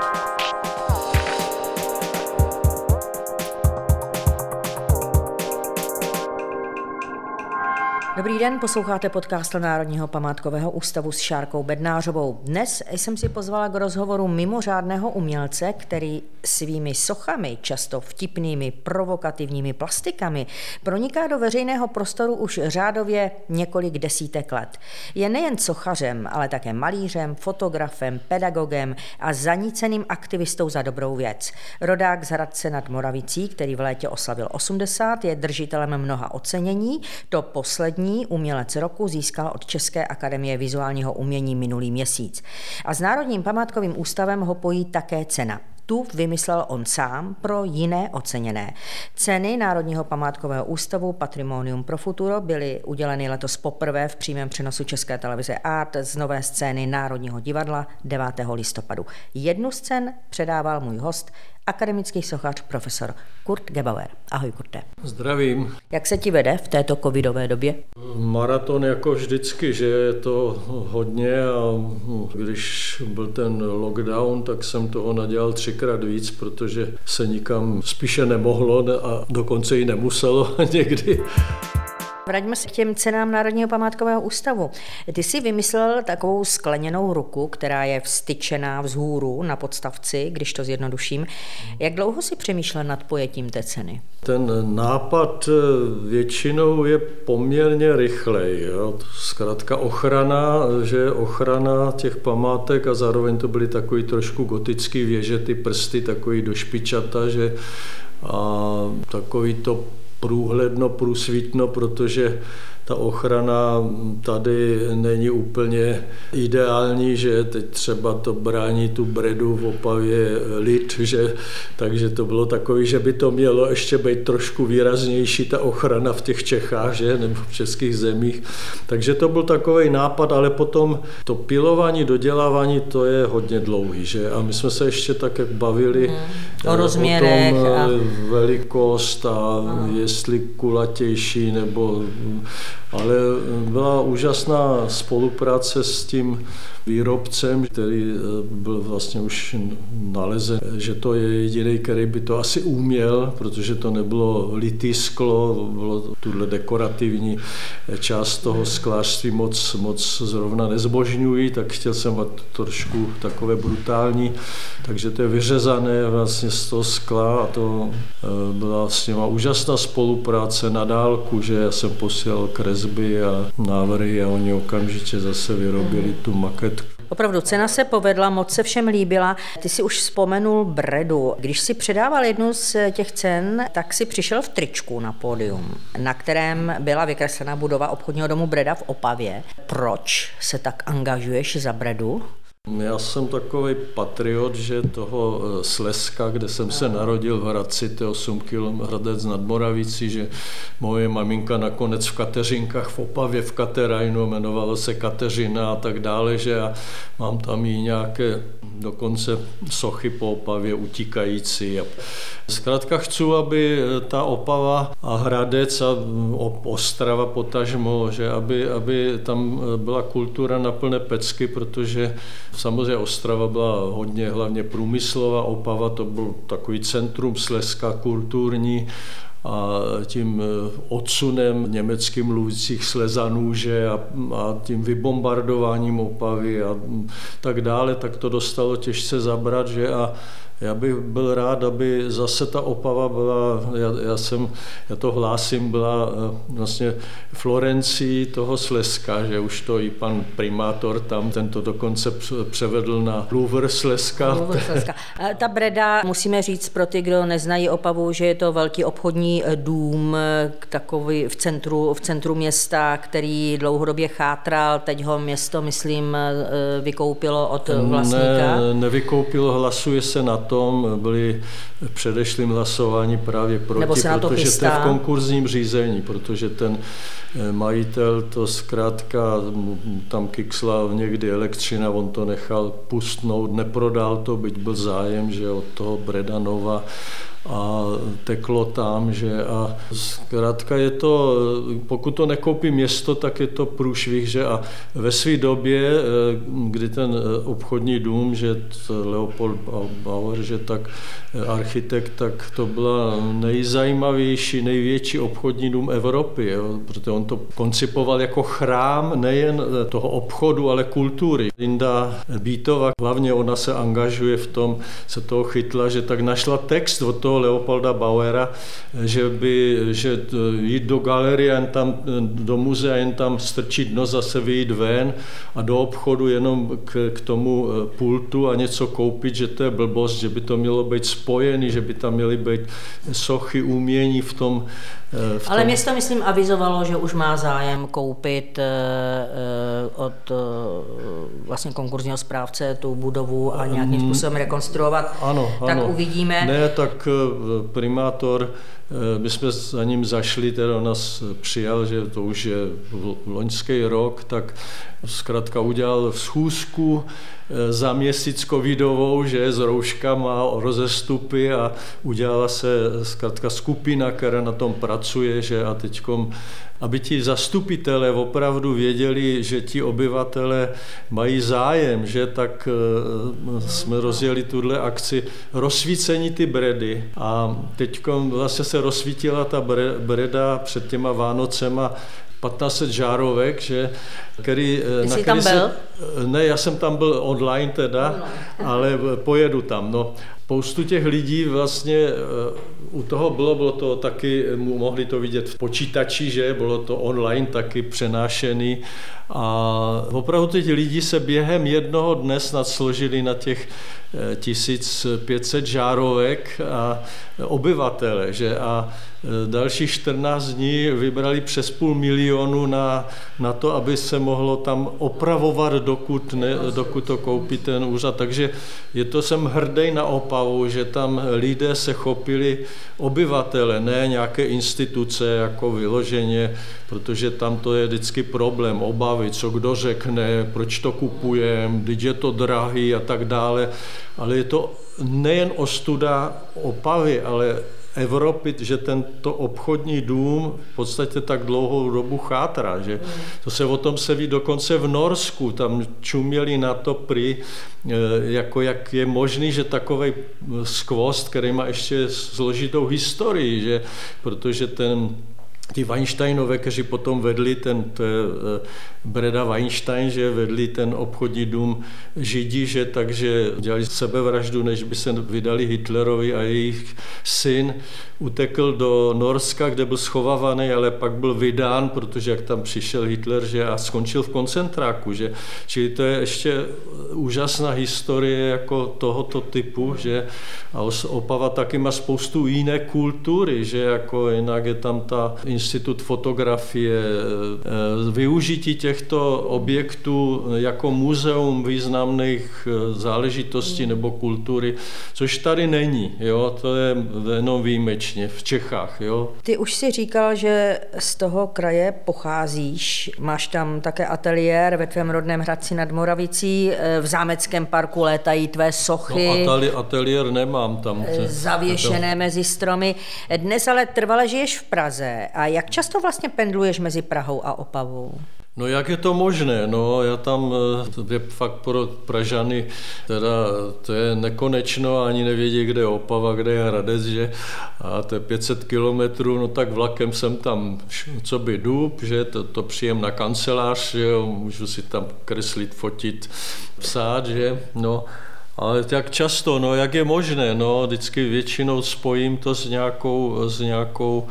Bye. Dobrý den, posloucháte podcast Národního památkového ústavu s Šárkou Bednářovou. Dnes jsem si pozvala k rozhovoru mimořádného umělce, který svými sochami, často vtipnými, provokativními plastikami, proniká do veřejného prostoru už řádově několik desítek let. Je nejen sochařem, ale také malířem, fotografem, pedagogem a zaníceným aktivistou za dobrou věc. Rodák z Hradce nad Moravicí, který v létě oslavil 80, je držitelem mnoha ocenění. To poslední První umělec roku získal od České akademie vizuálního umění minulý měsíc. A s Národním památkovým ústavem ho pojí také cena tu vymyslel on sám pro jiné oceněné. Ceny Národního památkového ústavu Patrimonium pro Futuro byly uděleny letos poprvé v přímém přenosu České televize Art z nové scény Národního divadla 9. listopadu. Jednu z cen předával můj host, akademický sochař profesor Kurt Gebauer. Ahoj Kurte. Zdravím. Jak se ti vede v této covidové době? Maraton jako vždycky, že je to hodně a když byl ten lockdown, tak jsem toho nadělal třikrát víc, protože se nikam spíše nemohlo a dokonce i nemuselo někdy. Vraťme se k těm cenám Národního památkového ústavu. Ty jsi vymyslel takovou skleněnou ruku, která je vstyčená vzhůru na podstavci, když to zjednoduším. Jak dlouho si přemýšlel nad pojetím té ceny? Ten nápad eh, většinou je poměrně rychlej. Jo. Zkrátka ochrana, že ochrana těch památek a zároveň to byly takový trošku gotický věže, ty prsty takový do špičata, že a takový to průhledno, průsvitno, protože ta ochrana tady není úplně ideální, že teď třeba to brání tu bredu v Opavě lid, že, takže to bylo takový, že by to mělo ještě být trošku výraznější ta ochrana v těch Čechách, že, nebo v českých zemích. Takže to byl takový nápad, ale potom to pilování, dodělávání, to je hodně dlouhý, že? A my jsme se ještě tak bavili hmm. o rozměrech, o tom a... velikost a hmm. jestli kulatější nebo ale byla úžasná spolupráce s tím výrobcem, který eh, byl vlastně už nalezen, že to je jediný, který by to asi uměl, protože to nebylo litý sklo, bylo tuhle dekorativní část toho sklářství moc, moc zrovna nezbožňují, tak chtěl jsem mít trošku takové brutální, takže to je vyřezané vlastně z toho skla a to eh, byla s nima úžasná spolupráce na dálku, že já jsem posílal kresby a návrhy a oni okamžitě zase vyrobili tu maketu Opravdu, cena se povedla, moc se všem líbila. Ty si už vzpomenul Bredu. Když si předával jednu z těch cen, tak si přišel v tričku na pódium, na kterém byla vykreslena budova obchodního domu Breda v Opavě. Proč se tak angažuješ za Bredu? Já jsem takový patriot, že toho eh, Slezska, kde jsem se narodil v Hradci, to je 8 km Hradec nad Moravicí, že moje maminka nakonec v Kateřinkách v Opavě v Katerajnu jmenovala se Kateřina a tak dále, že já mám tam i nějaké dokonce sochy po Opavě utíkající. Zkrátka chci, aby ta Opava a Hradec a mm, Ostrava potažmo, že aby, aby tam byla kultura na plné pecky, protože samozřejmě Ostrava byla hodně hlavně průmyslová, Opava to byl takový centrum Slezska kulturní, a tím odsunem německy mluvících slezanů že a, a tím vybombardováním Opavy a tak dále, tak to dostalo těžce zabrat, že a já bych byl rád, aby zase ta Opava byla, já, já, jsem, já to hlásím, byla eh, vlastně Florencí toho Slezska, že už to i pan primátor tam, tento dokonce převedl na Louvre Slezska. Louvre Slezska. Ta Breda, musíme říct pro ty, kdo neznají Opavu, že je to velký obchodní eh, dům, eh, takový v centru, v centru města, který dlouhodobě chátral, teď ho město, myslím, vykoupilo od vlastníka. Ne, nevykoupilo, hlasuje se na tom byli předešlým hlasování právě proti, Nebo se na to protože chystá. to je v konkurzním řízení, protože ten eh, majitel to zkrátka tam kiksla někdy elektřina, on to nechal pustnout, neprodal to, byť byl zájem, že od toho Bredanova a teklo tam, že a zkrátka je to, pokud to nekoupí město, tak je to průšvih, že a ve své době, kdy ten obchodní dům, že Leopold Bauer, že tak architekt, tak to byla nejzajímavější, největší obchodní dům Evropy, jo, protože on to koncipoval jako chrám nejen toho obchodu, ale kultury. Linda Bítova, hlavně ona se angažuje v tom, se toho chytla, že tak našla text od toho Leopolda Bauera, že by, že jít do galerie, jen tam do muzea, jen tam strčit no zase vyjít ven a do obchodu jenom k, k tomu pultu a něco koupit, že to je blbost, že by to mělo být spojený, že by tam měly být sochy, umění v tom. Eh, v tom. Ale město, myslím, avizovalo, že už má zájem koupit eh, eh, od vlastně konkurzního správce tu budovu a nějakým mm. způsobem rekonstruovat. Ano, tak ano. uvidíme. Ne, tak primátor my jsme za ním zašli, teda nás přijal, že to už je loňský rok, tak zkrátka udělal schůzku eh, za měsíc covidovou, že s rouškama, rozestupy a udělala se zkrátka skupina, která na tom pracuje, že a teďkom aby ti zastupitelé opravdu věděli, že ti obyvatele mají zájem, že tak eh, jsme rozjeli tuhle akci rozsvícení ty bredy a teď vlastně se rozsvítila ta breda před těma Vánocema 1500 žárovek, že, který, eh, Jsi na který tam byl? Se, ne, já jsem tam byl online teda, ale pojedu tam. No, spoustu těch lidí vlastně eh, u toho bylo, bylo to taky, mohli to vidět v počítači, že bylo to online taky přenášený a opravdu teď lidi se během jednoho dne snad složili na těch 1500 žárovek a obyvatele, že a e, dalších 14 dní vybrali přes půl milionu na, na to, aby se mohlo tam opravovat, dokud, ne, dokud to koupí ten úřad. Takže je to, jsem hrdý na Opavu, že tam lidé se chopili obyvatele, ne nějaké instituce jako vyloženě, protože tam to je vždycky problém, obavy, co kdo řekne, proč to kupujeme, když je to drahý a tak dále ale je to nejen ostuda Opavy, ale Evropy, že tento obchodní dům v podstatě tak dlouhou dobu chátra, že to se o tom se ví dokonce v Norsku, tam čuměli na to prý, e, jako jak je možný, že takový skvost, který má ještě složitou historii, že protože ten ti Weinsteinové, kteří potom vedli ten, to je eh, Breda Weinstein, že vedli ten obchodní dům Židi, že takže dělali sebevraždu, než by se vydali Hitlerovi a jejich syn. Utekl do Norska, kde byl schovávaný, ale pak byl vydán, protože jak tam přišel Hitler, že a skončil v koncentráku, že? Čili to je ještě úžasná historie jako tohoto typu, že? A Opava taky má spoustu jiné kultury, že? Jako jinak je tam ta institut fotografie, e, využití těchto objektů jako muzeum významných e, záležitostí nebo kultury, což tady není, jo, to je jenom výjimečně v Čechách, jo. Ty už si říkal, že z toho kraje pocházíš, máš tam také ateliér ve tvém rodném Hradci nad Moravicí, e, v Zámeckém parku létají tvé sochy. No, ateli, ateliér nemám tam. Zavěšené mezi stromy. Dnes ale trvale žiješ v Praze a jak často vlastně pendluješ mezi Prahou a Opavou? No jak je to možné? No já tam eh, je fakt pro Pražany, teda to je nekonečno, ani nevědí, kde je Opava, kde je Hradec, že? A to je 500 kilometrů, no tak vlakem jsem tam, co by dub, že to, to přijem na kancelář, že jo? můžu si tam kreslit, fotit, psát, že? No, ale jak často, no jak je možné, no vždycky většinou spojím to s nějakou, s nějakou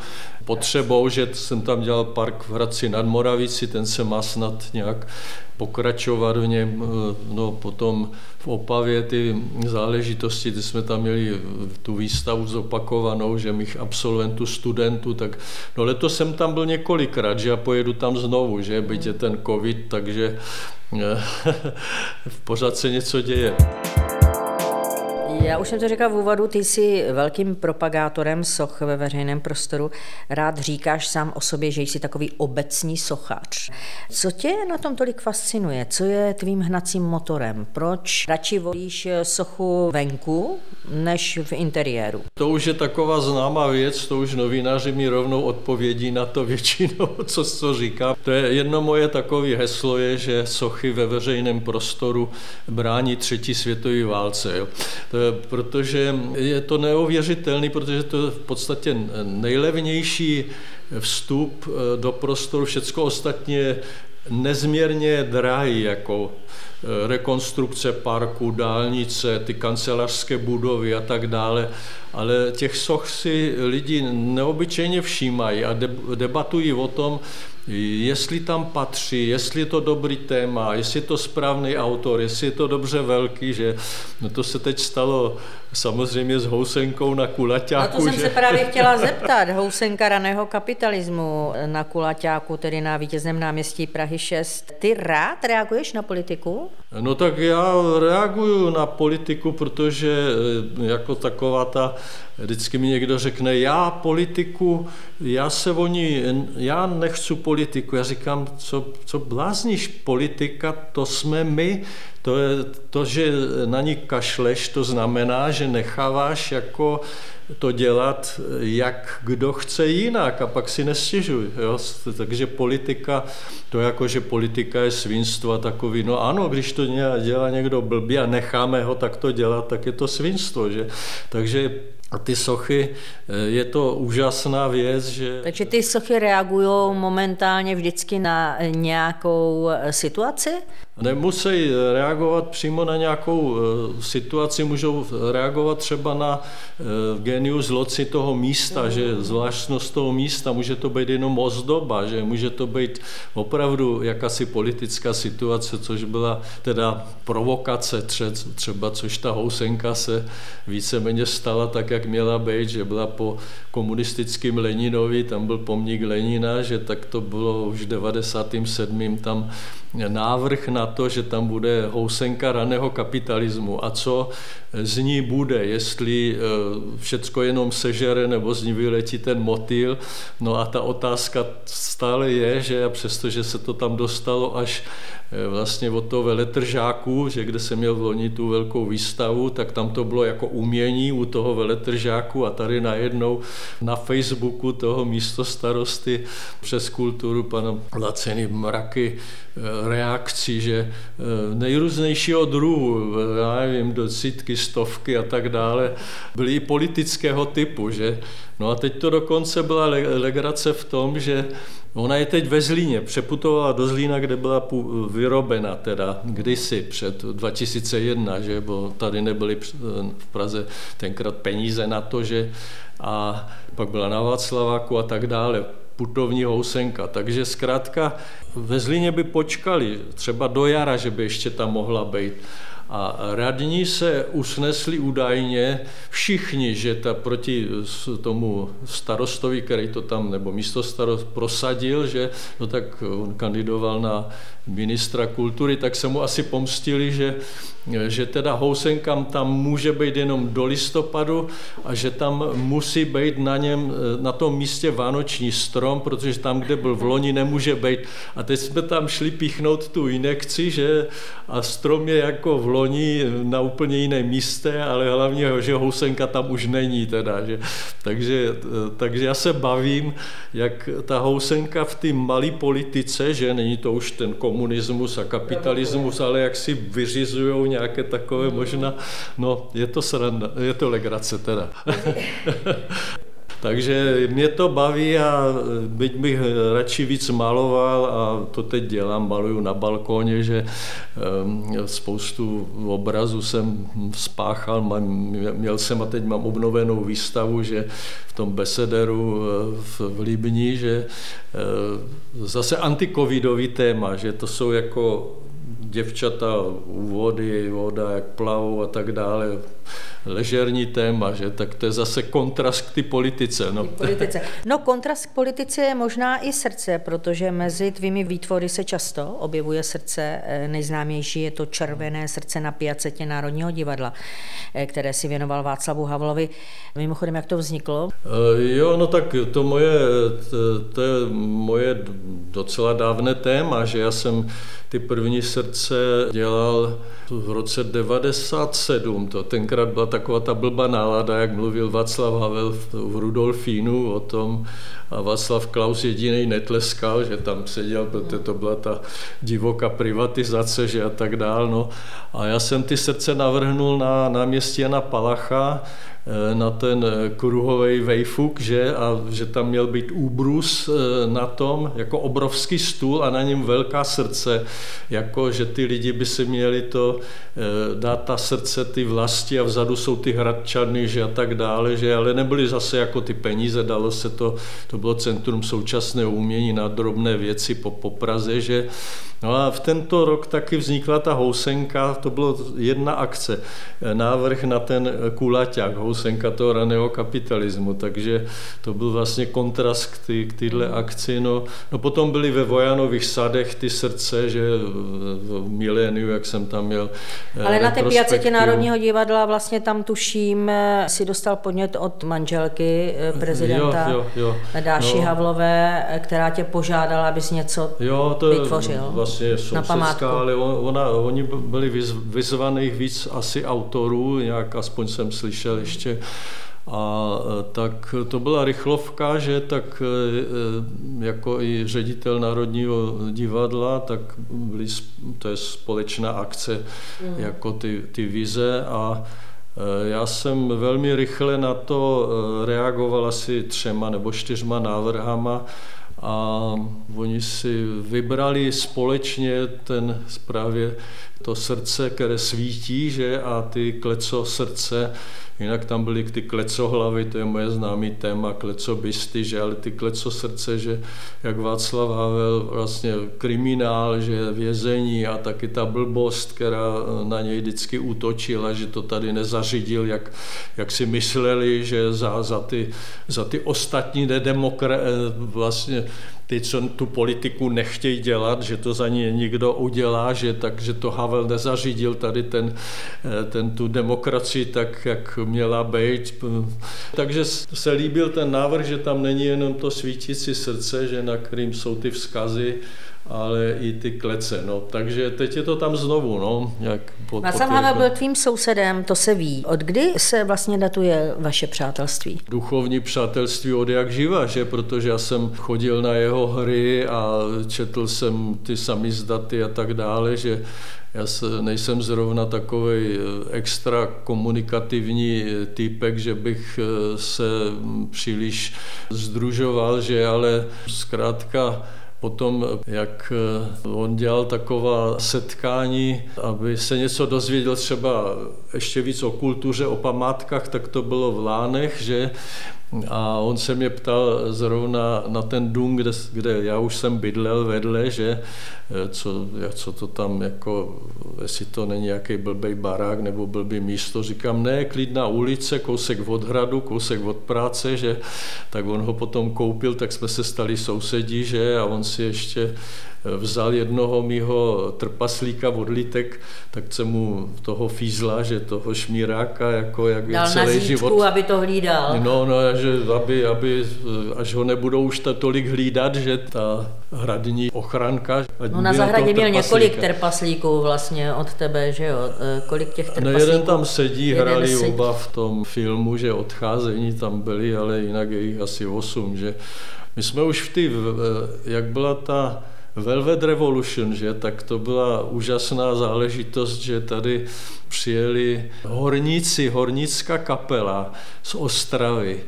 potřebou, že jsem tam dělal park v Hradci nad Moravici, ten se má snad nějak pokračovat v něm, no potom v Opavě ty záležitosti, ty jsme tam měli tu výstavu zopakovanou, že mých absolventů, studentů, tak no letos jsem tam byl několikrát, že já pojedu tam znovu, že byť je ten covid, takže v pořád se něco děje. Já už jsem to říkal v úvodu, ty jsi velkým propagátorem soch ve veřejném prostoru. Rád říkáš sám o sobě, že jsi takový obecní sochař. Co tě na tom tolik fascinuje? Co je tvým hnacím motorem? Proč radši volíš sochu venku než v interiéru? To už je taková známá věc, to už novináři mi rovnou odpovědí na to většinou, co, co říká. To je jedno moje takové heslo je, že sochy ve veřejném prostoru brání třetí světové válce. Jo. To je, protože je to neuvěřitelný, protože to je v podstatě nejlevnější vstup eh, do prostoru, všecko ostatně nezměrně drahý, jako eh, rekonstrukce parku, dálnice, ty kancelářské budovy a tak dále. Ale těch soch si lidi neobyčejně všímají a debatují o tom, jestli tam patří, jestli je to dobrý téma, jestli je to správný autor, jestli je to dobře velký, že no to se teď stalo samozřejmě s housenkou na kulaťáku. No to jsem že... se právě chtěla zeptat. Housenka raného kapitalismu na kulaťáku, tedy na vítězném náměstí Prahy 6. Ty rád reaguješ na politiku? No tak já reaguju na politiku, protože eh, jako taková ta, vždycky mi někdo řekne, já politiku, já se o ní, já nechci politiku. Já říkám, co, co blázníš politika, to jsme my, to, je, to, že na ní kašleš, to znamená, že necháváš jako to dělat, jak kdo chce jinak a pak si nestěžuj. Jo? Takže politika, to jako, že politika je svinstvo a takový, no ano, když to dělá někdo blbý a necháme ho takto dělat, tak je to svinstvo. Že? Takže a ty sochy, eh, je to úžasná věc, že... Takže ty sochy reagují momentálně vždycky na nějakou eh, situaci? Nemusí reagovat přímo na nějakou eh, situaci, můžou reagovat třeba na genius loci toho místa, že zvláštnost toho místa, může to být jenom ozdoba, že může to být opravdu jakási politická situace, což byla teda provokace třeba, což ta housenka se víceméně stala tak, jak měla být, že byla po komunistickém Leninovi, tam byl pomník Lenina, že tak to bylo už v 97. tam návrh na to, že tam bude housenka raného kapitalismu a co z ní bude, jestli eh, všecko jenom sežere nebo z ní vyletí ten motýl. No a ta otázka stále je, že přestože se to tam dostalo až vlastně od toho veletržáku, že kde jsem měl v loni tu velkou výstavu, tak tam to bylo jako umění u toho veletržáku a tady najednou na Facebooku toho místo starosty přes kulturu pana Laceny mraky eh, reakcí, že nejrůznějšího druhu, já nevím, do citky stovky a tak dále, byly i politického typu, že? No a teď to dokonce byla legrace v tom, že ona je teď ve Zlíně, přeputovala do Zlína, kde byla vyrobena teda kdysi před 2001, že? Bo tady nebyly v Praze tenkrát peníze na to, že a pak byla na Václaváku a tak dále putovní housenka. Takže zkrátka ve Zlíně by počkali, třeba do jara, že by ještě tam mohla být. A radní se usnesli údajně všichni, že ta proti tomu starostovi, který to tam, nebo místo starost prosadil, že no tak on kandidoval na ministra kultury, tak se mu asi pomstili, že, že teda housenkam tam může být jenom do listopadu a že tam musí být na něm, na tom místě vánoční strom, protože tam, kde byl v loni, nemůže být. A teď jsme tam šli píchnout tu inekci, že a strom je jako v loni na úplně jiném místě, ale hlavně, že housenka tam už není teda, že. Takže, takže já se bavím, jak ta housenka v té malé politice, že není to už ten komunismus a kapitalismus, ale jak si vyřizují nějaké takové možná, no je to sranda, je to legrace teda. Takže mě to baví a byť bych radši víc maloval a to teď dělám, maluju na balkóně, že spoustu obrazů jsem spáchal, měl jsem a teď mám obnovenou výstavu, že v tom Besederu eh, v Líbni, že zase antikovidový téma, že to jsou jako děvčata u vody, voda, jak plavou a tak dále ležerní téma, že? tak to je zase kontrast k ty politice. No. politice. no kontrast k politice je možná i srdce, protože mezi tvými výtvory se často objevuje srdce. Eh, nejznámější je to Červené srdce na piacetě Národního divadla, eh, které si věnoval Václavu Havlovi. Mimochodem, jak to vzniklo? Eh, jo, no tak to moje, to, to je moje docela dávné téma, že já jsem ty první srdce dělal v roce 97. To tenkrát byla taková ta blbá nálada, jak mluvil Václav Havel v Rudolfínu o tom a Václav Klaus jediný netleskal, že tam seděl, protože to byla ta divoká privatizace že a tak dál. No. A já jsem ty srdce navrhnul na náměstí Jana Palacha, Eh, na ten eh, kruhový vejfuk, že, a že tam měl být úbrus eh, na tom, jako obrovský stůl a na něm velká srdce, jako že ty lidi by si měli to dát ta srdce, ty vlasti a vzadu jsou ty hradčany, že a tak dále, že ale nebyly zase jako ty peníze, dalo se to, to bylo Centrum současného umění na drobné věci po, po Praze, že No a v tento rok taky vznikla ta housenka, to bylo jedna akce, návrh na ten kulaťák, housenka toho raného kapitalismu, takže to byl vlastně kontrast k, ty, k tyhle akci. No, no potom byly ve Vojanových sadech ty srdce, že v miléniu, jak jsem tam měl. Eh, Ale na té piacetě Národního divadla vlastně tam tuším eh, si dostal podnět od manželky eh, prezidenta jo, jo, jo. Dáši no. Havlové, která tě požádala, abys něco jo, to vytvořil. Vlastně vlastně sousedská, ale ona, oni byli vyzvaných víc asi autorů, nějak aspoň jsem slyšel ještě. A e, tak to byla rychlovka, že tak e, e, jako i ředitel Národního divadla, tak byly, to je společná akce mm. jako ty, ty vize a já jsem velmi rychle na to reagoval asi třema nebo čtyřma návrhama a oni si vybrali společně ten právě to srdce, které svítí, že? A ty kleco srdce Jinak tam byly ty klecohlavy, to je moje známý téma, klecobysty, že? Ale ty kleco srdce, že? Jak Václav Havel vlastně kriminál, že? Vězení a taky ta blbost, která na něj vždycky útočila, že to tady nezařídil, jak, jak si mysleli, že za, za, ty, za ty ostatní nedemokra, vlastně ty, co tu politiku nechtějí dělat, že to za ně někdo udělá, že takže to Havel nezařídil tady ten, eh, ten tu demokracii tak, jak měla být. Takže se líbil ten návrh, že tam není jenom to svítící srdce, že na kterým jsou ty vzkazy, ale i ty klece. No. Takže teď je to tam znovu. No, jak pod, Václav Havel byl tvým sousedem, to se ví. Od kdy se vlastně datuje vaše přátelství? Duchovní přátelství od jak živa, že? protože já jsem chodil na jeho hry a četl jsem ty samizdaty a tak dále, že já se, nejsem zrovna takový eh, extra komunikativní typek, že bych eh, se příliš združoval, že ale zkrátka Potom, jak on dělal taková setkání, aby se něco dozvěděl třeba ještě víc o kultuře, o památkách, tak to bylo v Lánech, že? A on se mě ptal zrovna na ten dům, kde, kde já už jsem bydlel vedle, že? eh, co, co to tam jako, jestli to není nějaký blbej barák nebo blbý místo. Říkám, ne, klidná ulice, kousek od hradu, kousek od práce, že tak on ho potom koupil, tak jsme se stali sousedí, že a on si ještě vzal jednoho mýho trpaslíka odlitek, tak se mu toho fízla, že toho šmíráka, jako jak Dal je celý zítku, život. aby to hlídal. No, no, že aby, aby, až ho nebudou už tolik hlídat, že ta hradní ochranka. No na zahradě měl několik trpaslíků vlastně od tebe, že jo? E, kolik těch trpaslíků? No jeden tam sedí, jeden hrali sedí. oba v tom filmu, že odcházení tam byli, ale jinak je jich asi osm, že my jsme už v ty, jak byla ta Velvet Revolution, že, tak to byla úžasná záležitost, že tady přijeli horníci, hornická kapela z Ostravy.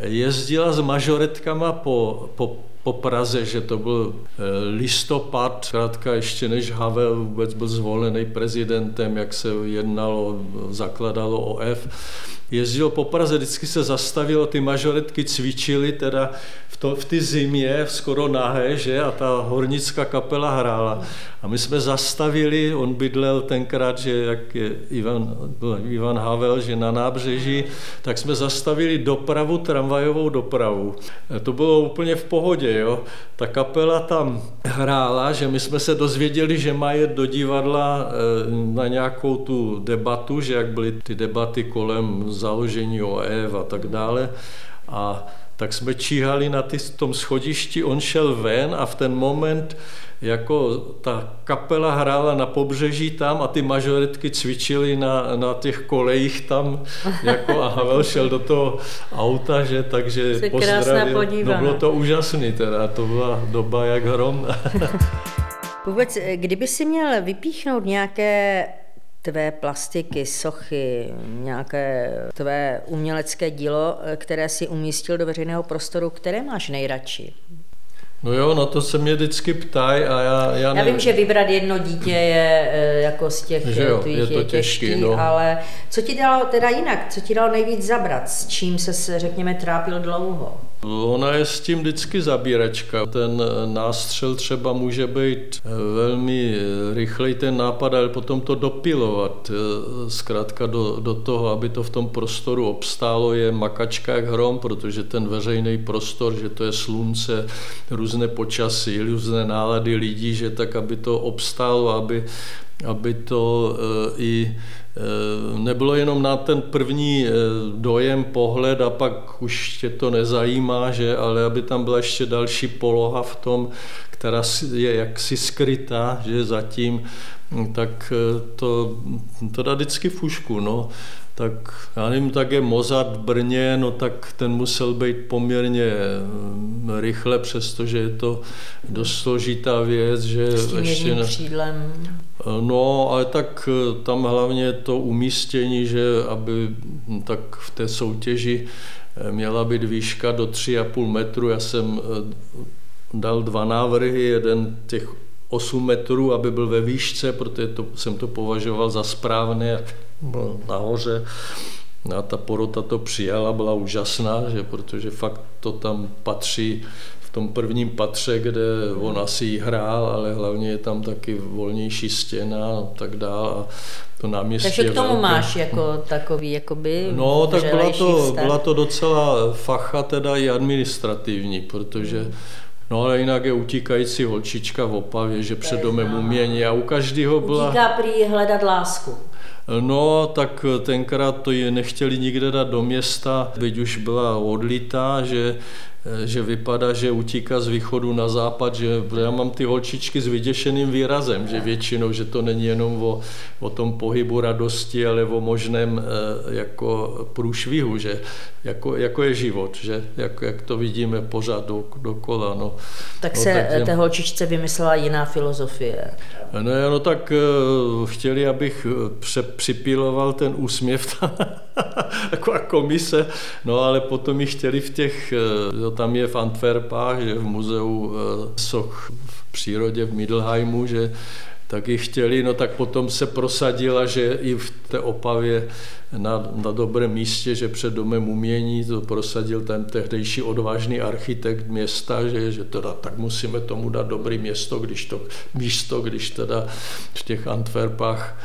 Jezdila s mažoretkama po, po, po Praze, že to byl eh, listopad, zkrátka ještě než Havel vůbec byl zvolený prezidentem, jak se jednalo, zakladalo OF, jezdil po Praze, vždycky se zastavil, ty mažoretky cvičili teda v, to, v ty zimě, skoro nahé, že, a ta hornická kapela hrála. A my jsme zastavili, on bydlel tenkrát, že jak je Ivan, Ivan Havel, že na nábřeží, tak jsme zastavili dopravu, tramvajovou dopravu. To bylo úplně v pohodě, jo. Ta kapela tam hrála, že my jsme se dozvěděli, že má jet do divadla eh, na nějakou tu debatu, že jak byly ty debaty kolem založení OEV a tak dále. A tak jsme číhali na ty, tom schodišti, on šel ven a v ten moment jako ta kapela hrála na pobřeží tam a ty mažoretky cvičily na, na těch kolejích tam jako a Havel šel do toho auta, že takže pozdravil. No bylo to úžasný teda, to byla doba jak hrom. Vůbec, kdyby si měl vypíchnout nějaké tvé plastiky, sochy, nějaké tvé umělecké dílo, které si umístil do veřejného prostoru, které máš nejradši? No jo, na to se mě vždycky ptají a já... Já, já vím, že vybrat jedno dítě je eh, jako z těch že jo, tvých je, to je těžký, těžký no. ale co ti dalo teda jinak, co ti dalo nejvíc zabrat, s čím se, řekněme, trápil dlouho? Ona je s tím vždycky zabíračka. Ten nástřel třeba může být eh, velmi eh, rychlej ten nápad, ale potom to dopilovat. Zkrátka do, do toho, aby to v tom prostoru obstálo, je makačka jak hrom, protože ten veřejný prostor, že to je slunce, různé počasí, různé nálady lidí, že tak, aby to obstálo, aby, aby to e, i e, nebylo jenom na ten první e, dojem, pohled a pak už tě to nezajímá, že, ale aby tam byla ještě další poloha v tom, která je jaksi skrytá, že zatím, tak to, to dá vždycky fušku. No tak já nevím, tak je Mozart v Brně, no tak ten musel být poměrně mm, rychle, přestože je to dost složitá věc, že S tím ještě ne... křídlem. No, ale tak eh, tam hlavně to umístění, že aby hm, tak v té soutěži eh, měla být výška do 3,5 metru. Já jsem eh, dal dva návrhy, jeden těch 8 metrů, aby byl ve výšce, protože to, jsem to považoval za správné, byl nahoře. A ta porota to přijala, byla úžasná, že protože fakt to tam patří v tom prvním patře, kde on asi hrál, ale hlavně je tam taky volnější stěna a tak dále. A to náměstí Takže k tomu velké. máš jako takový jakoby No, tak byla to, byla to docela facha teda i administrativní, protože No ale jinak je utíkající holčička v Opavě, že před domem umění a u každého byla... Utíká prý hledat lásku. No, tak tenkrát to je nechtěli nikde dát do města, byť už byla odlitá, že že vypadá, že utíká z východu na západ, že já mám ty holčičky s vyděšeným výrazem, že většinou, že to není jenom o, o tom pohybu radosti, ale o možném eh, jako průšvihu, že jako, jako je život, že jak, jak to vidíme pořád do, dokola. No. Tak no, se takže, té holčičce vymyslela jiná filozofie. No, no tak uh, chtěli, abych eh, připiloval ten úsměv, taková komise, no ale potom ji chtěli v těch, uh, tam je v Antwerpách, že v muzeu soch v přírodě v Middelheimu, že taky chtěli, no tak potom se prosadila, že i v té Opavě na, na dobrém místě, že před domem umění to prosadil ten tehdejší odvážný architekt města, že, že teda tak musíme tomu dát dobrý město, když to místo, když teda v těch Antwerpách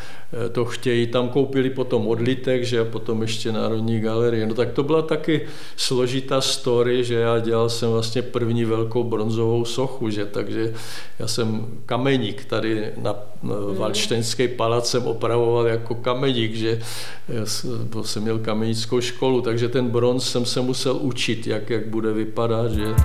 to chtějí. Tam koupili potom odlitek, že a potom ještě Národní galerie. No tak to byla taky složitá story, že já dělal jsem vlastně první velkou bronzovou sochu, že takže já jsem kameník tady na mhm. Valštejnský palác jsem opravoval jako kameník, že jsem měl kamenickou školu, takže ten bronz jsem se musel učit, jak, jak bude vypadat, že.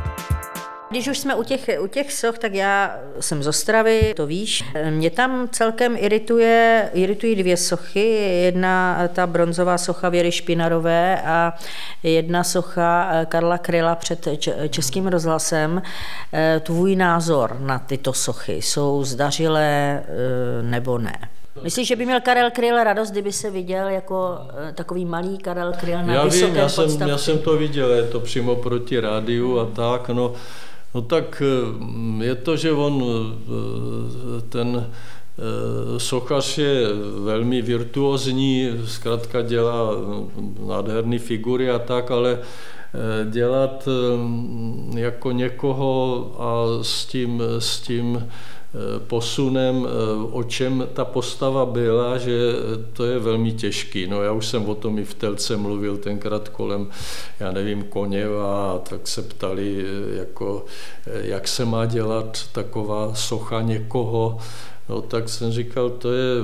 Když už jsme u těch, u těch soch, tak já jsem z Ostravy, to víš. Mě tam celkem irituje, iritují dvě sochy. Jedna ta bronzová socha Věry Špinarové a jedna socha eh, Karla Kryla před Českým rozhlasem. Eh, tvůj názor na tyto sochy jsou zdařilé eh, nebo ne? Myslíš, že by měl Karel Kryl radost, kdyby se viděl jako takový malý Karel Kryl na já vysokém vím, já jsem, já jsem to viděl, je to přímo proti rádiu a tak, no No tak eh, je to, že on eh, ten sochař je velmi virtuózní, zkrátka dělá nádherné figury a tak, ale dělat jako někoho a s tím, s tím posunem, o čem ta postava byla, že to je velmi těžký. No já už jsem o tom i v Telce mluvil tenkrát kolem, já nevím, Koněva a tak se ptali, jako, jak se má dělat taková socha někoho, No tak jsem říkal, to je,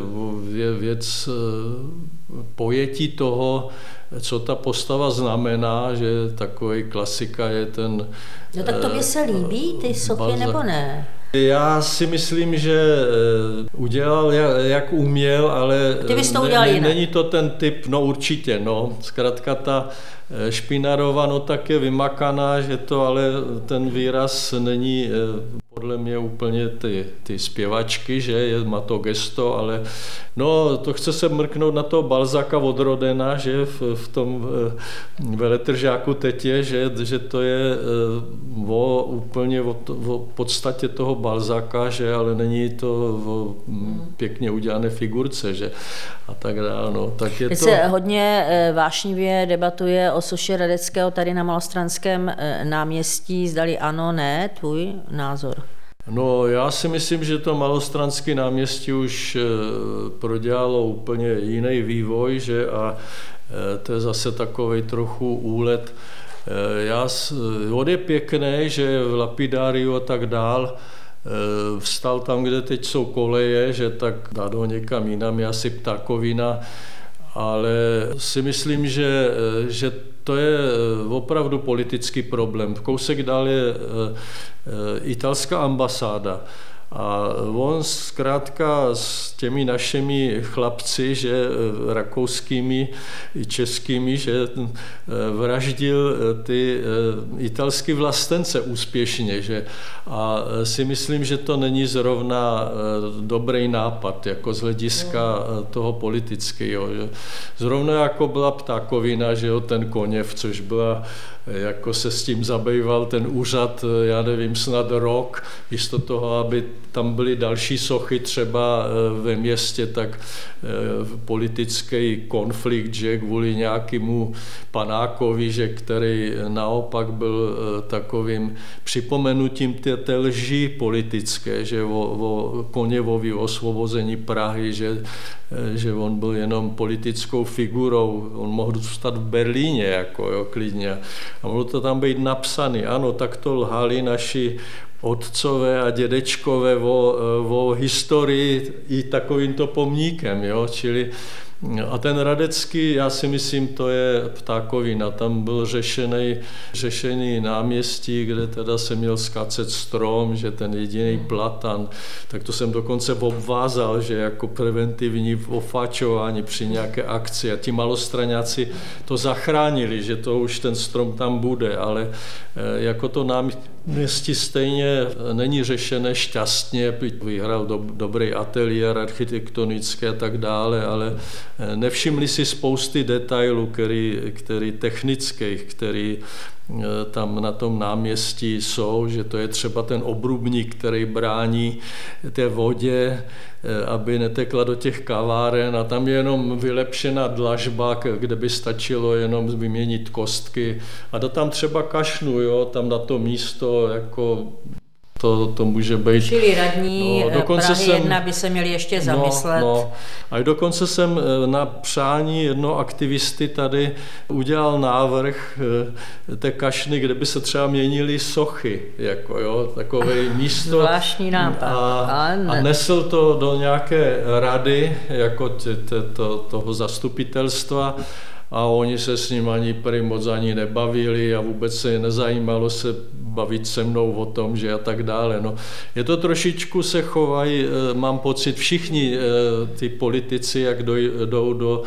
je věc eh, pojetí toho, co ta postava znamená, že takový klasika je ten... No tak to by se líbí, ty sochy, nebo ne? Já si myslím, že eh, udělal jak uměl, ale to udělal ne, jinak. není to ten typ, no určitě, no. Zkrátka ta eh, Špinarova, no tak je vymakaná, že to ale ten výraz není eh, podle mě úplně ty, ty zpěvačky, že je, má to gesto, ale no to chce se mrknout na toho Balzaka od Rodena, že v, v tom veletržáku teď je, že, že to je o, úplně o, o podstatě toho Balzaka, že ale není to o pěkně udělané figurce, že a tak dále. No. Tak je Teď to... se hodně vášnivě debatuje o soše Radeckého tady na Malostranském náměstí. Zdali ano, ne, tvůj názor? No, já si myslím, že to malostranské náměstí už prodělalo úplně jiný vývoj, že a to je zase takový trochu úlet. Já, on je pěkný, že v lapidáriu a tak dál, vstal tam, kde teď jsou koleje, že tak dá ho někam jinam, je asi ptákovina, ale si myslím, že, že to je opravdu politický problém. Kousek dál je italská ambasáda. A on zkrátka s těmi našimi chlapci, že rakouskými i českými, že vraždil ty italské vlastence úspěšně. Že? A si myslím, že to není zrovna dobrý nápad, jako z hlediska toho politického. Že? Zrovna jako byla ptákovina, že jo, ten koněv, což byla jako se s tím zabýval ten úřad, já nevím, snad rok, místo toho, aby tam byly další sochy třeba ve městě, tak politický konflikt, že kvůli nějakému panákovi, že který naopak byl takovým připomenutím té, té lži politické, že o, o Koněvovi osvobození Prahy, že, že on byl jenom politickou figurou, on mohl zůstat v Berlíně, jako jo, klidně. A mohlo to tam být napsané. Ano, tak to lhali naši otcové a dědečkové o, o historii i takovýmto pomníkem. Jo? Čili a ten Radecký, já si myslím, to je ptákovina. Tam byl řešený, řešený náměstí, kde teda se měl skácet strom, že ten jediný platan, tak to jsem dokonce obvázal, že jako preventivní ofačování při nějaké akci. A ti malostraňáci to zachránili, že to už ten strom tam bude, ale jako to náměstí stejně není řešené šťastně, vyhrál do, dobrý ateliér architektonický a tak dále, ale nevšimli si spousty detailů, který, který technických, který tam na tom náměstí jsou, že to je třeba ten obrubník, který brání té vodě, aby netekla do těch kaváren. A tam je jenom vylepšená dlažba, kde by stačilo jenom vyměnit kostky. A to tam třeba kašnu, jo, tam na to místo jako to, to může být. Čili radní no, dokonce Prahy jsem, 1 by se měli ještě zamyslet. No, no. A dokonce jsem na přání jedno aktivisty tady udělal návrh té kašny, kde by se třeba měnily sochy, jako jo, takové místo. Zvláštní nápad. A, a nesl to do nějaké rady, jako tě, tě, to, toho zastupitelstva a oni se s ním ani prý moc ani nebavili a vůbec se je nezajímalo se bavit se mnou o tom, že a tak dále. No, je to trošičku se chovají, mám pocit, všichni ty politici, jak jdou do,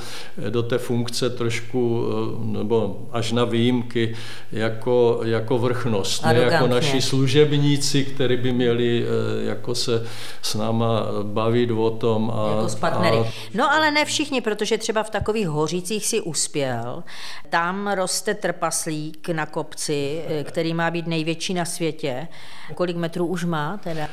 do té funkce trošku, nebo až na výjimky, jako, jako vrchnost, ne jako naši služebníci, kteří by měli jako se s náma bavit o tom. A, jako s partnery. A... No ale ne všichni, protože třeba v takových hořících si uspěl. Tam roste trpaslík na kopci, který má být největší na světě. Kolik metrů už má teda?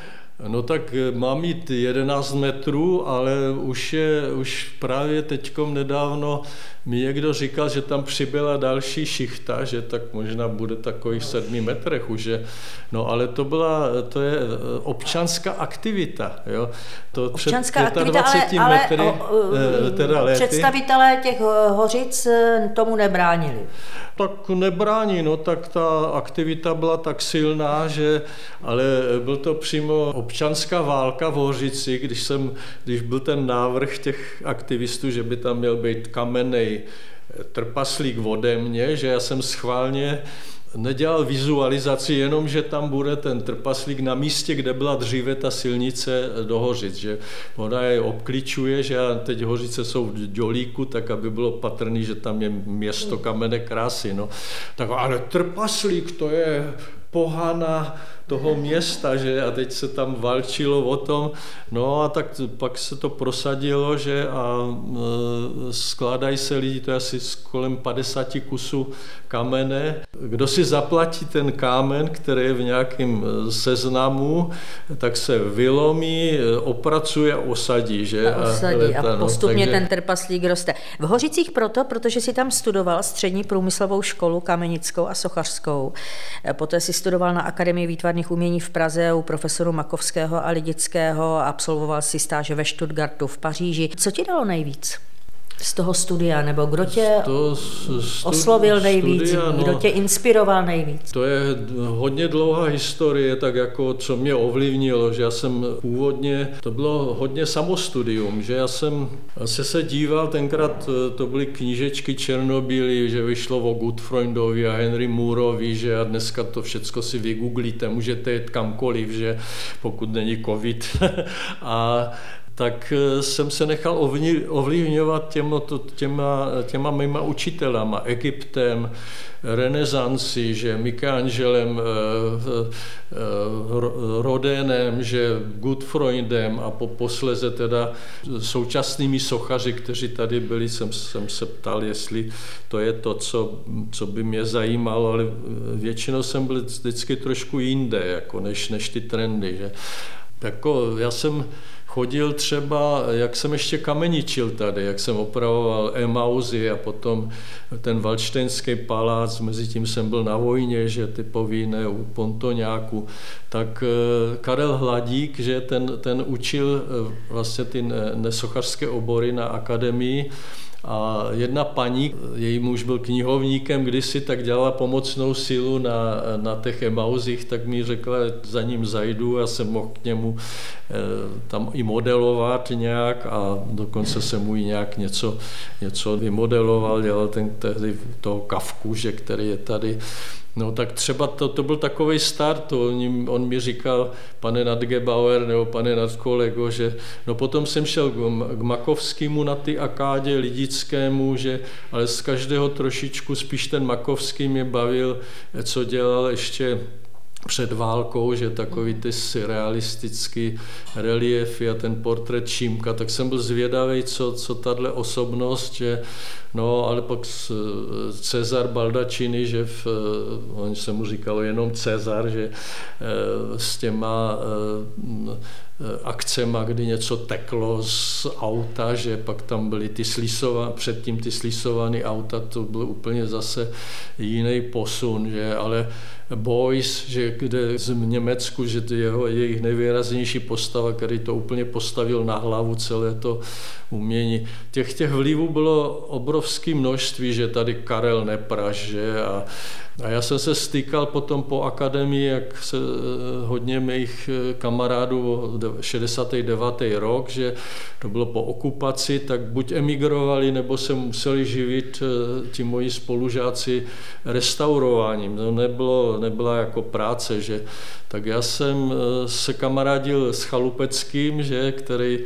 No tak eh, má mít 11 metrů, ale už je, už právě teďkom nedávno mi někdo říkal, že tam přibyla další šichta, že tak možná bude takových sedmi metrech už. Je. No ale to byla, to je eh, občanská aktivita. Jo. To občanská před aktivita, ale, ale metry, ale, teda lety. představitelé těch hořic tomu nebránili. Tak nebrání, no tak ta aktivita byla tak silná, že, ale byl to přímo občanská válka v Hořici, když, jsem, když byl ten návrh těch aktivistů, že by tam měl být trpaslík ode mě, že já jsem schválně nedělal vizualizaci, jenom, že tam bude ten trpaslík na místě, kde byla dříve ta silnice do Hořic, že ona je obklíčuje, že teď Hořice jsou v Dělíku, tak aby bylo patrný, že tam je město kamene krásy, no. Tak ale trpaslík, to je pohana toho města, že a teď se tam valčilo o tom, no a tak pak se to prosadilo, že a e, skládají se lidi, to je asi kolem 50 kusů kamene. Kdo si zaplatí ten kámen, který je v nějakém e, seznamu, tak se vylomí, e, opracuje a osadí. Že? A osadí a, leta, a no, postupně no, takže... ten trpaslík roste. V Hořicích proto, protože si tam studoval střední průmyslovou školu kamenickou a sochařskou. Poté si studoval na Akademii výtvarných umění v Praze u profesoru Makovského a Lidického, absolvoval si stáže ve Stuttgartu v Paříži. Co ti dalo nejvíc? Z toho studia, nebo kdo tě to, studi- oslovil nejvíc, studia, no, kdo tě inspiroval nejvíc? To je hodně dlouhá historie, tak jako co mě ovlivnilo, že já jsem původně, to bylo hodně samostudium, že já jsem se se díval, tenkrát eh, to byly knížečky Černobíly, že vyšlo o Goodfreundovi a Henry Mooreovi, že a dneska to všecko si vygooglíte, můžete jít kamkoliv, že pokud není covid. a tak eh, jsem se nechal ovlivňovat těma, těma, těma mýma učitelama, Egyptem, renesanci, že Michelangelem, eh, eh, Rodénem, že Gutfreundem a po posleze teda současnými sochaři, kteří tady byli, jsem, jsem se ptal, jestli to je to, co, co by mě zajímalo, ale většinou jsem byl vždycky trošku jinde, jako než, než ty trendy. Že. Jako, já jsem chodil třeba, jak jsem ještě kameničil tady, jak jsem opravoval Emauzy a potom ten Valštejnský palác, mezi tím jsem byl na vojně, že typový ne, u Pontoňáku, tak eh, Karel Hladík, že ten, ten učil eh, vlastně ty nesochařské obory na akademii, a jedna paní, její muž byl knihovníkem kdysi, tak dělala pomocnou sílu na, na těch emauzích, tak mi řekla, za ním zajdu a jsem mohl k němu eh, tam i modelovat nějak a dokonce jsem mu i nějak něco, něco vymodeloval, dělal ten tehdy toho kavku, že který je tady No tak třeba to, to byl takový start, on, on mi říkal, pane Nadgebauer nebo pane Nadkolego, že no potom jsem šel k, k Makovskému na ty akádě, Lidickému, že ale z každého trošičku spíš ten Makovský mě bavil, co dělal ještě před válkou, že takový ty surrealistický reliefy a ten portrét Šímka, tak jsem byl zvědavý, co, co tahle osobnost, že no, ale pak Cezar Baldacini, že v, on se mu říkalo jenom Cezar, že eh, s těma eh, akcema, kdy něco teklo z auta, že pak tam byly ty slisova, předtím ty slisované auta, to byl úplně zase jiný posun, že, ale Boys, že kde z Německu, že jeho, jejich nejvýraznější postava, který to úplně postavil na hlavu celé to umění. Těch, těch vlivů bylo obrovské množství, že tady Karel Nepraž, že a a já jsem se stýkal potom po akademii, jak se eh, hodně mých eh, kamarádů 69. rok, že to bylo po okupaci, tak buď emigrovali, nebo se museli živit eh, ti moji spolužáci restaurováním. To nebylo, nebyla jako práce, že tak já jsem se kamarádil s Chalupeckým, že, který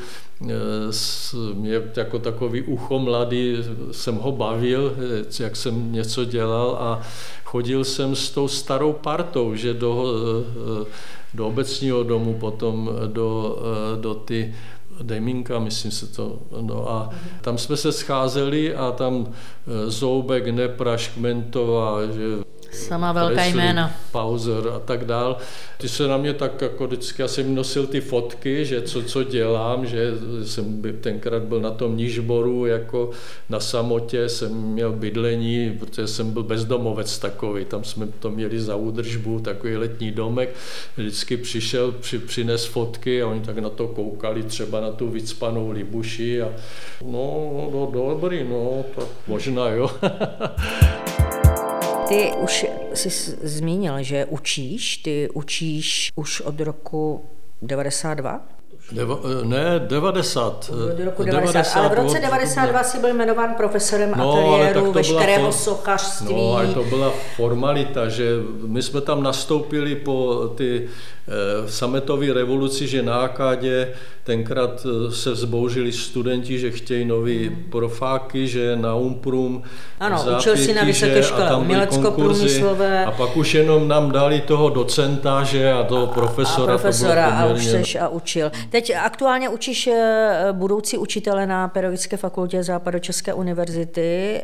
mě jako takový ucho mladý jsem ho bavil, jak jsem něco dělal a chodil jsem s tou starou partou, že do, eh, do obecního domu, potom do, eh, do ty Deminka, myslím se to, no a tam jsme se scházeli a tam eh, Zoubek, Nepraš, Kmentová, že Sama velká Presley, jména. Pauser a tak dál. Ty se na mě tak jako vždycky, já jsem nosil ty fotky, že co, co dělám, že jsem tenkrát byl na tom nížboru, jako na samotě, jsem měl bydlení, protože jsem byl bezdomovec takový, tam jsme to měli za údržbu, takový letní domek, vždycky přišel, při, přines fotky a oni tak na to koukali, třeba na tu vycpanou libuši a no, no dobrý, no, tak možná jo. Ty už jsi zmínil, že učíš, ty učíš už od roku 92? Deva, ne, 90. Do roku 90. 90 ale v roce 92 jsi byl jmenován profesorem no, ateliéru veškerého for... sochařství. No, ale to byla formalita, že my jsme tam nastoupili po ty Eh, sametové revoluci, že na Akádě tenkrát eh, se zbouřili studenti, že chtějí nový profáky, že na Umprum Ano, zápěky, učil si na vysoké škole umělecko-průmyslové. A pak už jenom nám dali toho docenta, že a toho profesora. A profesora to bylo a už a učil. Teď aktuálně učíš eh, budoucí učitele na Pedagogické fakultě Západočeské univerzity.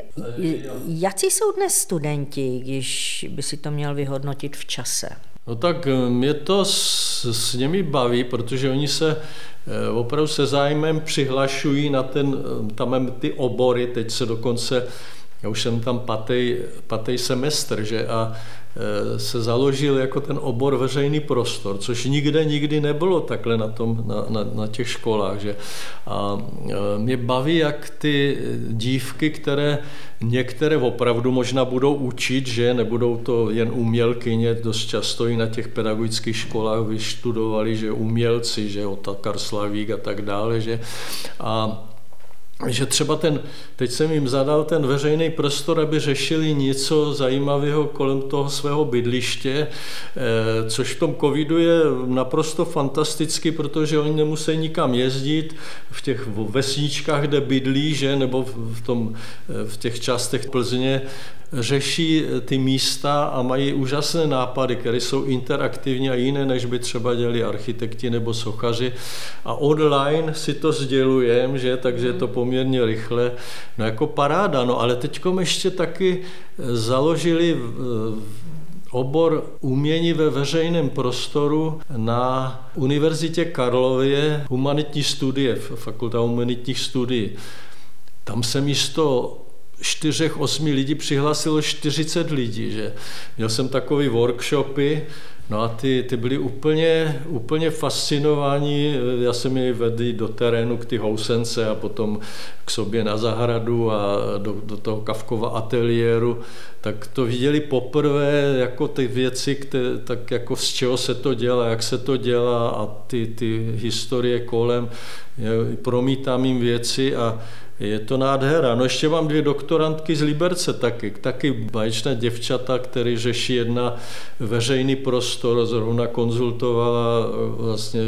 Jací jsou dnes studenti, když by si to měl vyhodnotit v čase? No tak eh, mě to s, s nimi baví, protože oni se eh, opravdu se zájmem přihlašují na ten, eh, tam ty obory, teď se dokonce, já už jsem tam patý, patý semestr, že a Eh, se založil jako ten obor veřejný prostor, což nikde nikdy nebylo takhle na, tom, na, na, na těch školách. Že? A eh, mě baví, jak ty dívky, které některé opravdu možná budou učit, že nebudou to jen umělkyně, dost často i na těch pedagogických školách vyštudovali, že umělci, že Otakar Slavík a tak dále, že a že třeba ten, teď jsem jim zadal ten veřejný prostor, aby řešili něco zajímavého kolem toho svého bydliště, eh, což v tom covidu je naprosto fantasticky, protože oni nemusí nikam jezdit v těch vesničkách, kde bydlí, že, nebo v, tom, eh, v těch částech Plzně, řeší ty místa a mají úžasné nápady, které jsou interaktivní a jiné, než by třeba dělali architekti nebo sochaři. A online si to sdělujeme, že, takže je to poměrně rychle. No jako paráda, no ale teď ještě taky založili obor umění ve veřejném prostoru na Univerzitě Karlově humanitní studie, fakulta humanitních studií. Tam se místo čtyřech, osmi lidí přihlásilo 40 lidí. Že? Měl jsem takový workshopy, no a ty, ty byly úplně, úplně fascinováni. Já jsem je vedl do terénu k ty housence a potom k sobě na zahradu a do, do toho Kavkova ateliéru, tak to viděli poprvé jako ty věci, které, tak jako z čeho se to dělá, jak se to dělá a ty, ty historie kolem. Promítám jim věci a je to nádhera. No ještě mám dvě doktorantky z Liberce taky, taky baječné děvčata, který řeší jedna veřejný prostor, zrovna konzultovala eh, vlastně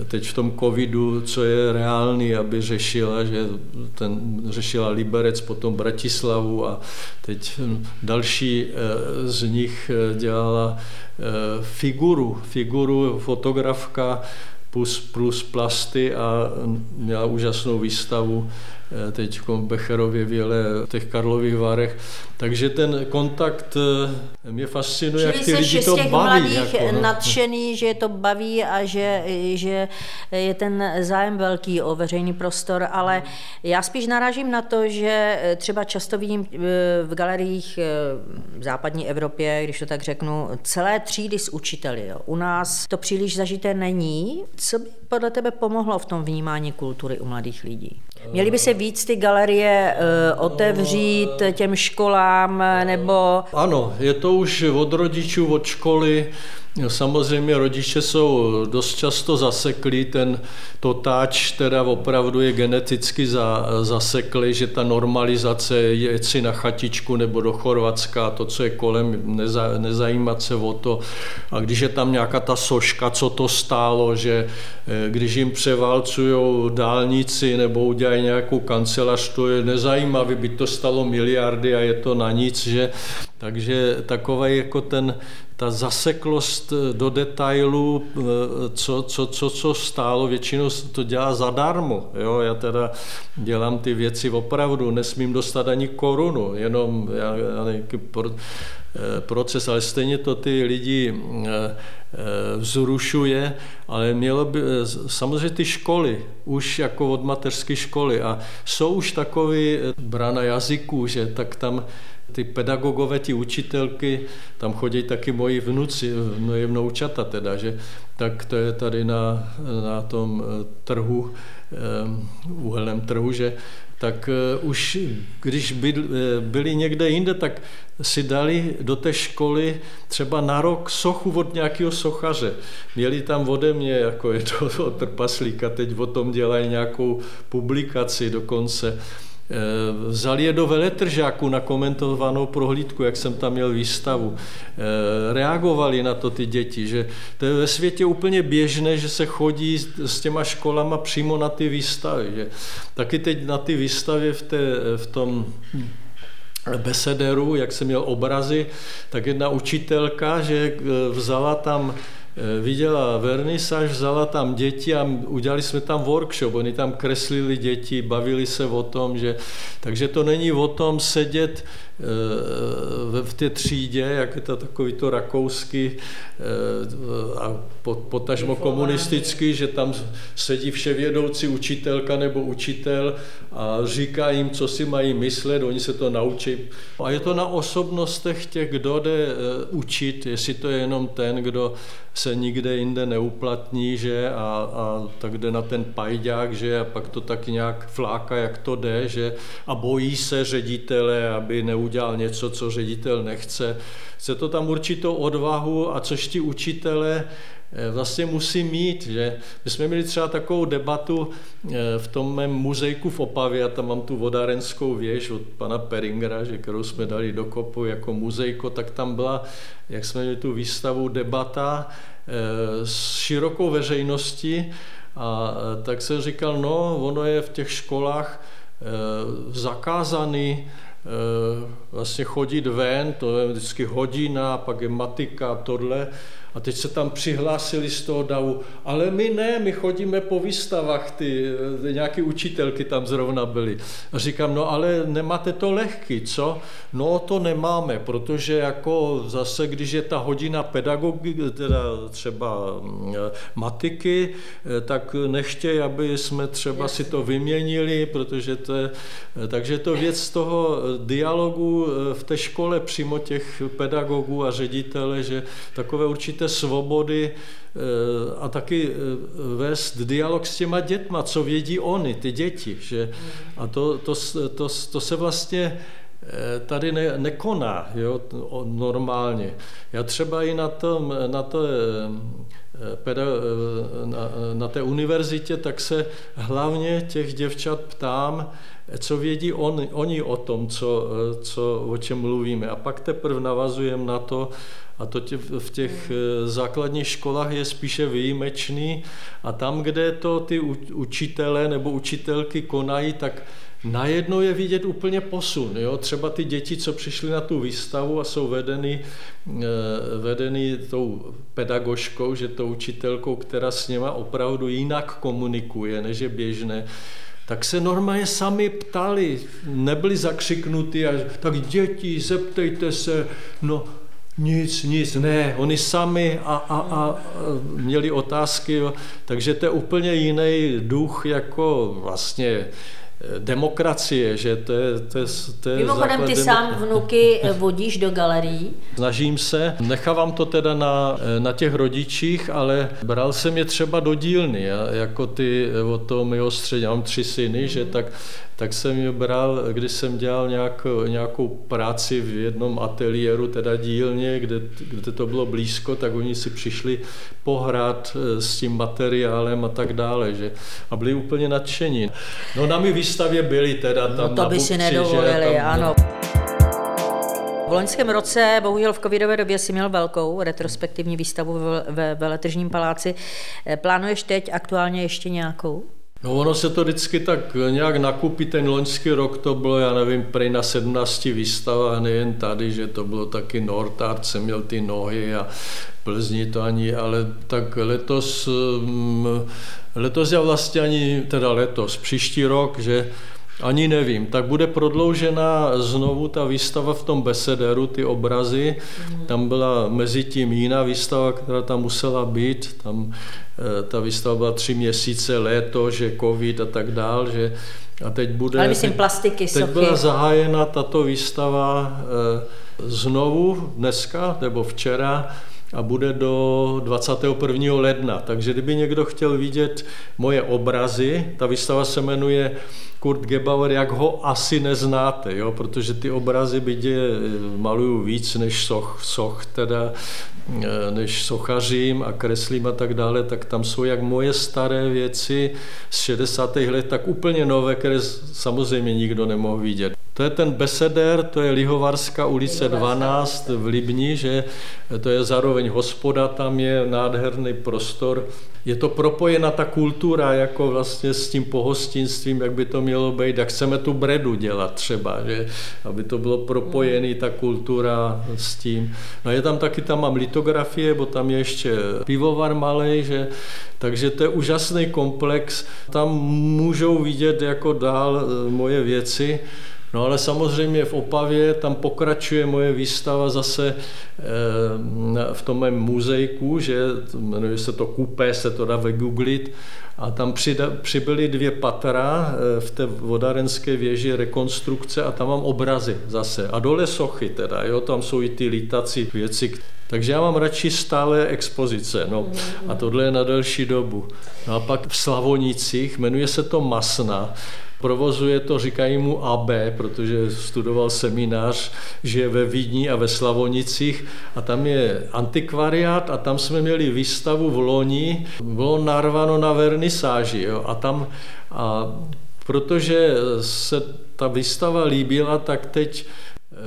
eh, teď v tom covidu, co je reálný, aby řešila, že ten řešila Liberec, potom Bratislavu a teď hm, další eh, z nich dělala figuru, figuru fotografka, plus, plus plasty a měla úžasnou výstavu teď v Becherově věle, v těch Karlových Varech. Takže ten kontakt eh, mě fascinuje, Čili jak ty lidi to těch baví. mladých jako, no. nadšený, že to baví a že, že je ten zájem velký o veřejný prostor, ale já spíš narážím na to, že třeba často vidím eh, v galeriích v západní Evropě, když to tak řeknu, celé třídy s učiteli. Jo. U nás to příliš zažité není. Co by podle tebe pomohlo v tom vnímání kultury u mladých lidí? Měly by se víc ty galerie uh, otevřít těm školám, nebo... Ano, je to už od rodičů, od školy, Samozřejmě rodiče jsou dost často zaseklí, ten totáč teda opravdu je geneticky za, zaseklý, že ta normalizace je si na chatičku nebo do Chorvatska, to, co je kolem, neza, nezajímat se o to. A když je tam nějaká ta soška, co to stálo, že eh, když jim převálcují dálnici nebo udělají nějakou kancelář, to je nezajímavé, by to stalo miliardy a je to na nic, že takže takový jako ten, ta zaseklost do detailu, co, co, co, co stálo, většinou to dělá zadarmo. Jo? Já teda dělám ty věci opravdu, nesmím dostat ani korunu, jenom já, já proces, ale stejně to ty lidi vzrušuje, ale mělo by, samozřejmě ty školy, už jako od mateřské školy a jsou už takový brana jazyků, že tak tam ty pedagogové, ty učitelky, tam chodí taky moji vnuci, moje vnoučata teda, že tak to je tady na, na tom trhu, uhelném trhu, že tak už když byli někde jinde, tak si dali do té školy třeba na rok sochu od nějakého sochaře. Měli tam ode mě, jako je to od trpaslíka, teď o tom dělají nějakou publikaci dokonce. Eh, vzali je do veletržáku na komentovanou prohlídku, jak jsem tam měl výstavu. Eh, reagovali na to ty děti, že to je ve světě úplně běžné, že se chodí s těma školama přímo na ty výstavy. Že taky teď na ty výstavy v, té, v tom besederu, jak jsem měl obrazy, tak jedna učitelka, že eh, vzala tam viděla vernisáž, vzala tam děti a udělali jsme tam workshop. Oni tam kreslili děti, bavili se o tom, že... Takže to není o tom sedět Eh, v té třídě, jak je to takový to rakouský eh, a potažmo komunistický, že tam sedí vševědoucí učitelka nebo učitel a říká jim, co si mají myslet, oni se to naučí. A je to na osobnostech těch, kdo jde eh, učit, jestli to je jenom ten, kdo se nikde jinde neuplatní, že a, a tak jde na ten pajďák, že a pak to tak nějak fláka, jak to jde, že a bojí se ředitele, aby neudělal udělal něco, co ředitel nechce. Chce to tam určitou odvahu a což ti učitele eh, vlastně musí mít. Že? My jsme měli třeba takovou debatu eh, v tom mém muzejku v Opavě, a tam mám tu vodárenskou věž od pana Peringera, že, kterou jsme dali do kopu jako muzejko, tak tam byla, jak jsme měli tu výstavu, debata eh, s širokou veřejností a tak jsem říkal, no, ono je v těch školách zakázaný vlastně chodit ven, to je vždycky hodina, pak je matika, tohle. A teď se tam přihlásili z toho davu, ale my ne, my chodíme po výstavách, ty, ty nějaký učitelky tam zrovna byly. A říkám, no ale nemáte to lehký, co? No to nemáme, protože jako zase, když je ta hodina pedagogy, teda třeba mm, matiky, eh, tak nechtějí, aby jsme třeba si to vyměnili, protože to je, eh, takže to věc toho dialogu eh, v té škole přímo těch pedagogů a ředitele, že takové určité svobody eh, a taky eh, vést dialog s těma dětma, co vědí oni, ty děti. Že? A to, to, to, to se vlastně eh, tady ne, nekoná jo, normálně. Já třeba i na, tom, na, to, na, na té univerzitě, tak se hlavně těch děvčat ptám, co vědí on, oni o tom, co, co, o čem mluvíme. A pak teprve navazujeme na to, a to tě, v těch eh, základních školách je spíše výjimečný a tam, kde to ty učitele nebo učitelky konají, tak najednou je vidět úplně posun. Jo? Třeba ty děti, co přišly na tu výstavu a jsou vedeny, eh, vedeny tou pedagožkou, že tou učitelkou, která s něma opravdu jinak komunikuje, než je běžné, tak se normálně sami ptali, nebyli zakřiknutí a tak děti, zeptejte se, no nic, nic, ne, oni sami a, a, a měli otázky, jo. takže to je úplně jiný duch jako vlastně demokracie, že to je, to je, to je Mimochodem, ty sám vnuky vodíš do galerií? Snažím se, nechávám to teda na, na těch rodičích, ale bral jsem je třeba do dílny, jako ty o toho mého středě, mám tři syny, mm. že tak tak jsem ji bral, když jsem dělal nějak, nějakou práci v jednom ateliéru, teda dílně, kde, kde to bylo blízko, tak oni si přišli pohrát eh, s tím materiálem a tak dále. Že? A byli úplně nadšení. No na mi výstavě byli teda tam no to by Bukci, si nedovolili, že, tam, ano. V loňském roce, bohužel v covidové době, si měl velkou retrospektivní výstavu ve Veletržním paláci. Eh, plánuješ teď aktuálně ještě nějakou? No ono se to vždycky tak nějak nakupí, ten loňský rok to bylo, já nevím, prej na 17 výstavách, nejen tady, že to bylo taky Nordart, jsem měl ty nohy a Plzni to ani, ale tak letos, mm, letos já vlastně ani, teda letos, příští rok, že ani nevím. Tak bude prodloužena znovu ta výstava v tom Besederu, ty obrazy. Tam byla mezi tím jiná výstava, která tam musela být. Tam eh, ta výstava byla tři měsíce, léto, že covid a tak dál, že a teď bude... Ale myslím plastiky, Teď sochy. byla zahájena tato výstava eh, znovu dneska nebo včera a bude do 21. ledna. Takže kdyby někdo chtěl vidět moje obrazy, ta výstava se jmenuje Kurt Gebauer, jak ho asi neznáte, jo? protože ty obrazy bydě maluju víc než soch, soch teda, eh, než sochařím a kreslím a tak dále, tak tam jsou jak moje staré věci z 60. let, tak úplně nové, které samozřejmě nikdo nemohl vidět. To je ten Beseder, to je Lihovarská ulice 12 v Libni, že to je zároveň hospoda, tam je nádherný prostor. Je to propojena ta kultura jako vlastně s tím pohostinstvím, jak by to mělo být, jak chceme tu bredu dělat třeba, že aby to bylo propojený ta kultura s tím. No je tam taky, tam mám litografie, bo tam je ještě pivovar malej, že takže to je úžasný komplex. Tam můžou vidět jako dál e, moje věci. No ale samozřejmě v Opavě tam pokračuje moje výstava zase eh, v tom mém muzejku, že jmenuje se to Kupé, se to dá vygooglit, a tam přibyly dvě patra eh, v té vodárenské věži rekonstrukce a tam mám obrazy zase. A dole sochy teda, jo, tam jsou i ty lítací věci. Takže já mám radši stále expozice, no. A tohle je na delší dobu. No a pak v Slavonicích, jmenuje se to Masna, Provozuje to, říkají mu AB, protože studoval seminář, že ve Vídni a ve Slavonicích. A tam je antikvariát a tam jsme měli výstavu v loni, bylo narváno na vernisáži jo, a tam a protože se ta výstava líbila, tak teď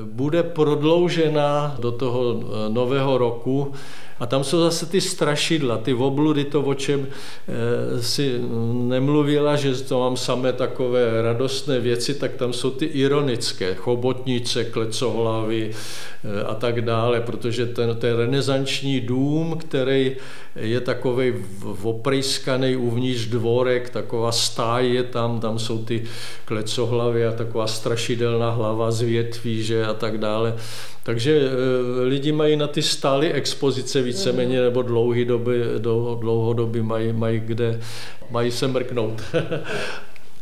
bude prodloužena do toho nového roku a tam jsou zase ty strašidla, ty obludy, to, o čem e, si nemluvila, že to mám samé takové radostné věci, tak tam jsou ty ironické, chobotnice, klecohlavy e, a tak dále, protože ten, ten renesanční dům, který je takový oprejskaný uvnitř dvorek, taková stáj je tam, tam jsou ty klecohlavy a taková strašidelná hlava z větví, že a tak dále. Takže e, lidi mají na ty stály expozice víceméně nebo dlouhý doby, dlouhodobě mají, mají kde, mají se mrknout.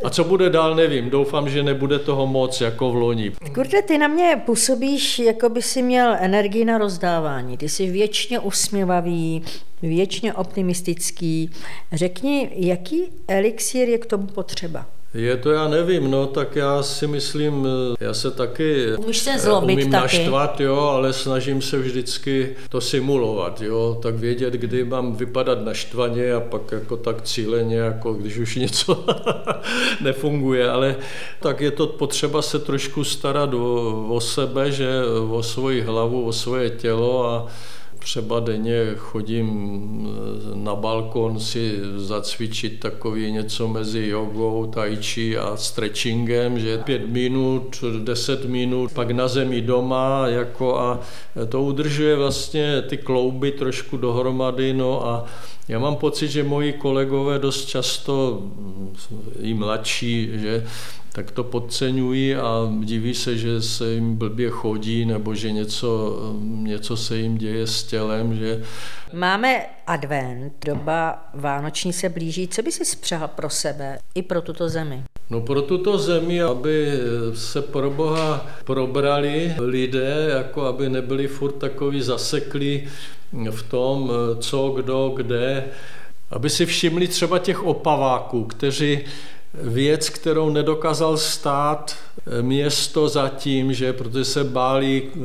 A co bude dál, nevím. Doufám, že nebude toho moc jako v loni. Kurde, ty na mě působíš, jako by si měl energii na rozdávání. Ty jsi věčně usměvavý, věčně optimistický. Řekni, jaký elixír je k tomu potřeba? Je to, já nevím, no, tak já si myslím, já se taky Umíš se zlobit umím taky. naštvat, jo, ale snažím se vždycky to simulovat, jo, tak vědět, kdy mám vypadat naštvaně a pak jako tak cíleně, jako když už něco nefunguje, ale tak je to potřeba se trošku starat o, o sebe, že o svoji hlavu, o svoje tělo a třeba denně chodím eh, na balkon si zacvičit takový něco mezi jogou, tai chi a stretchingem, že pět minut, deset minut, pak na zemi doma jako a to udržuje vlastně ty klouby trošku dohromady, no a já mám pocit, že moji kolegové dost často, mm, i mladší, že tak to podceňují a diví se, že se jim blbě chodí nebo že něco, něco se jim děje s tělem. Že... Máme advent, doba vánoční se blíží. Co by si spřál pro sebe i pro tuto zemi? No pro tuto zemi, aby se pro Boha probrali lidé, jako aby nebyli furt takový zaseklí v tom, co, kdo, kde, aby si všimli třeba těch opaváků, kteří věc, kterou nedokázal stát eh, město zatím, že protože se báli eh,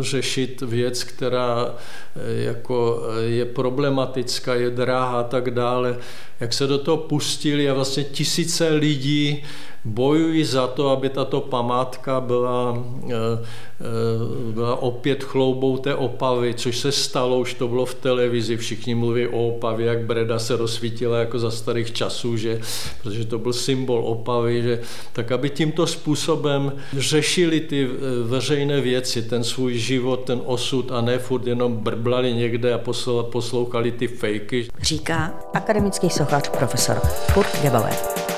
řešit věc, která eh, jako je problematická, je drahá a tak dále, jak se do toho pustili a vlastně tisíce lidí bojují za to, aby tato památka byla, eh, eh, byla opět chloubou té Opavy, což se stalo, už to bylo v televizi, všichni mluví o Opavě, jak Breda se rozsvítila jako za starých časů, že, protože to byl symbol Opavy, že, tak aby tímto způsobem řešili ty veřejné věci, ten svůj život, ten osud a ne furt jenom brblali někde a poslouchali ty fejky. Říká akademický sochař profesor Kurt Gebauer.